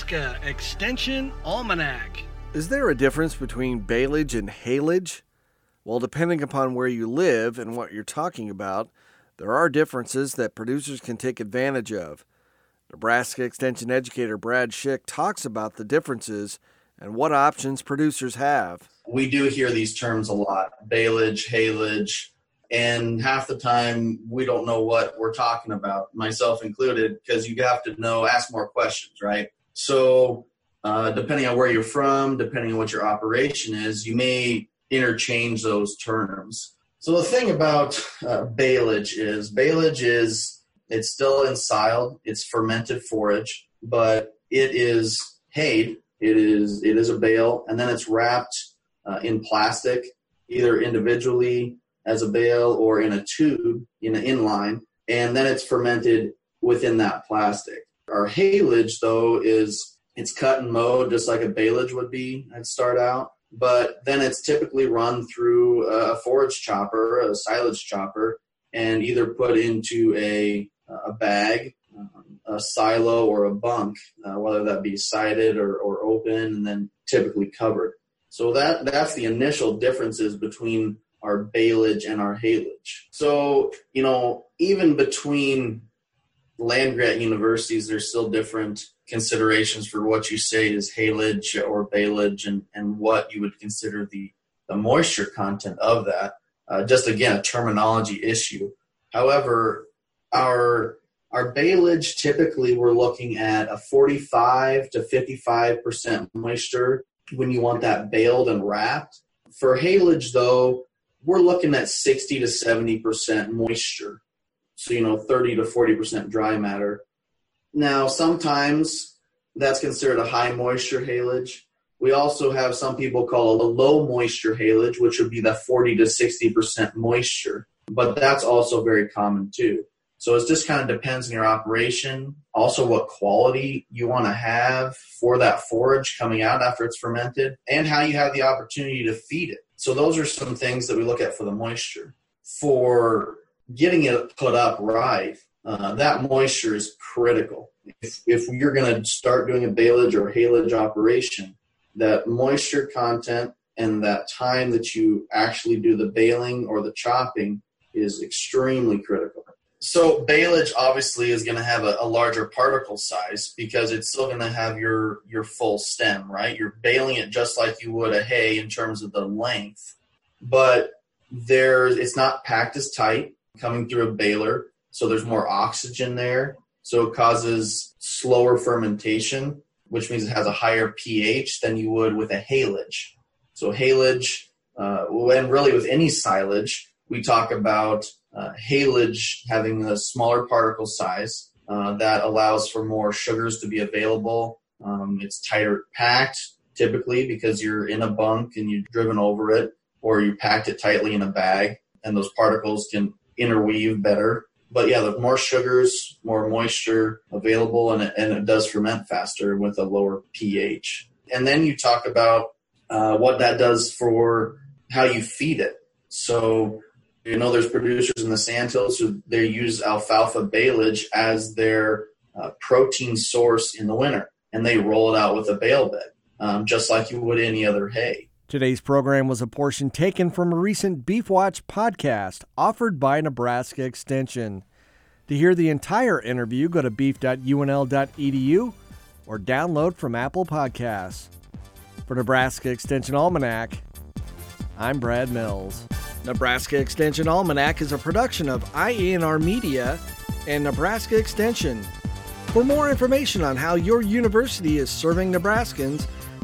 Nebraska Extension Almanac. Is there a difference between baleage and haylage? Well, depending upon where you live and what you're talking about, there are differences that producers can take advantage of. Nebraska Extension educator Brad Schick talks about the differences and what options producers have. We do hear these terms a lot baleage, haylage, and half the time we don't know what we're talking about, myself included, because you have to know, ask more questions, right? So, uh, depending on where you're from, depending on what your operation is, you may interchange those terms. So the thing about uh, baleage is baleage is it's still ensiled, it's fermented forage, but it is hayed. It is it is a bale, and then it's wrapped uh, in plastic, either individually as a bale or in a tube in an inline, and then it's fermented within that plastic. Our haylage, though, is it's cut and mowed just like a baleage would be at start out, but then it's typically run through a forage chopper, a silage chopper, and either put into a, a bag, um, a silo, or a bunk, uh, whether that be sided or, or open, and then typically covered. So that that's the initial differences between our baleage and our haylage. So, you know, even between land grant universities, there's still different considerations for what you say is haylage or baleage and, and what you would consider the, the moisture content of that. Uh, just again, a terminology issue. However, our our baleage typically we're looking at a 45 to 55% moisture when you want that baled and wrapped. For haylage though, we're looking at 60 to 70% moisture. So, you know, 30 to 40% dry matter. Now, sometimes that's considered a high moisture haylage. We also have some people call it a low moisture haylage, which would be the 40 to 60% moisture, but that's also very common too. So it just kind of depends on your operation, also what quality you want to have for that forage coming out after it's fermented, and how you have the opportunity to feed it. So those are some things that we look at for the moisture. For getting it put up right, uh, that moisture is critical. If, if you're going to start doing a baleage or haylage operation, that moisture content and that time that you actually do the baling or the chopping is extremely critical. So baleage obviously is going to have a, a, larger particle size because it's still going to have your your full stem, right? You're baling it just like you would a hay in terms of the length, but there's it's not packed as tight coming through a baler, so there's more oxygen there, so it causes slower fermentation, which means it has a higher pH than you would with a haylage. So haylage, uh, and really with any silage, we talk about uh, haylage having a smaller particle size uh, that allows for more sugars to be available. Um, it's tighter packed typically because you're in a bunk and you've driven over it, or you packed it tightly in a bag, and those particles can interweave better. But yeah, the more sugars, more moisture available, and it, and it does ferment faster with a lower pH. And then you talk about uh, what that does for how you feed it. So you know, there's producers in the sandhills who they use alfalfa baleage as their uh, protein source in the winter, and they roll it out with a bale bed, um, just like you would any other hay. Today's program was a portion taken from a recent Beef Watch podcast offered by Nebraska Extension. To hear the entire interview, go to beef.unl.edu or download from Apple Podcasts. For Nebraska Extension Almanac, I'm Brad Mills. Nebraska Extension Almanac is a production of IANR Media and Nebraska Extension. For more information on how your university is serving Nebraskans,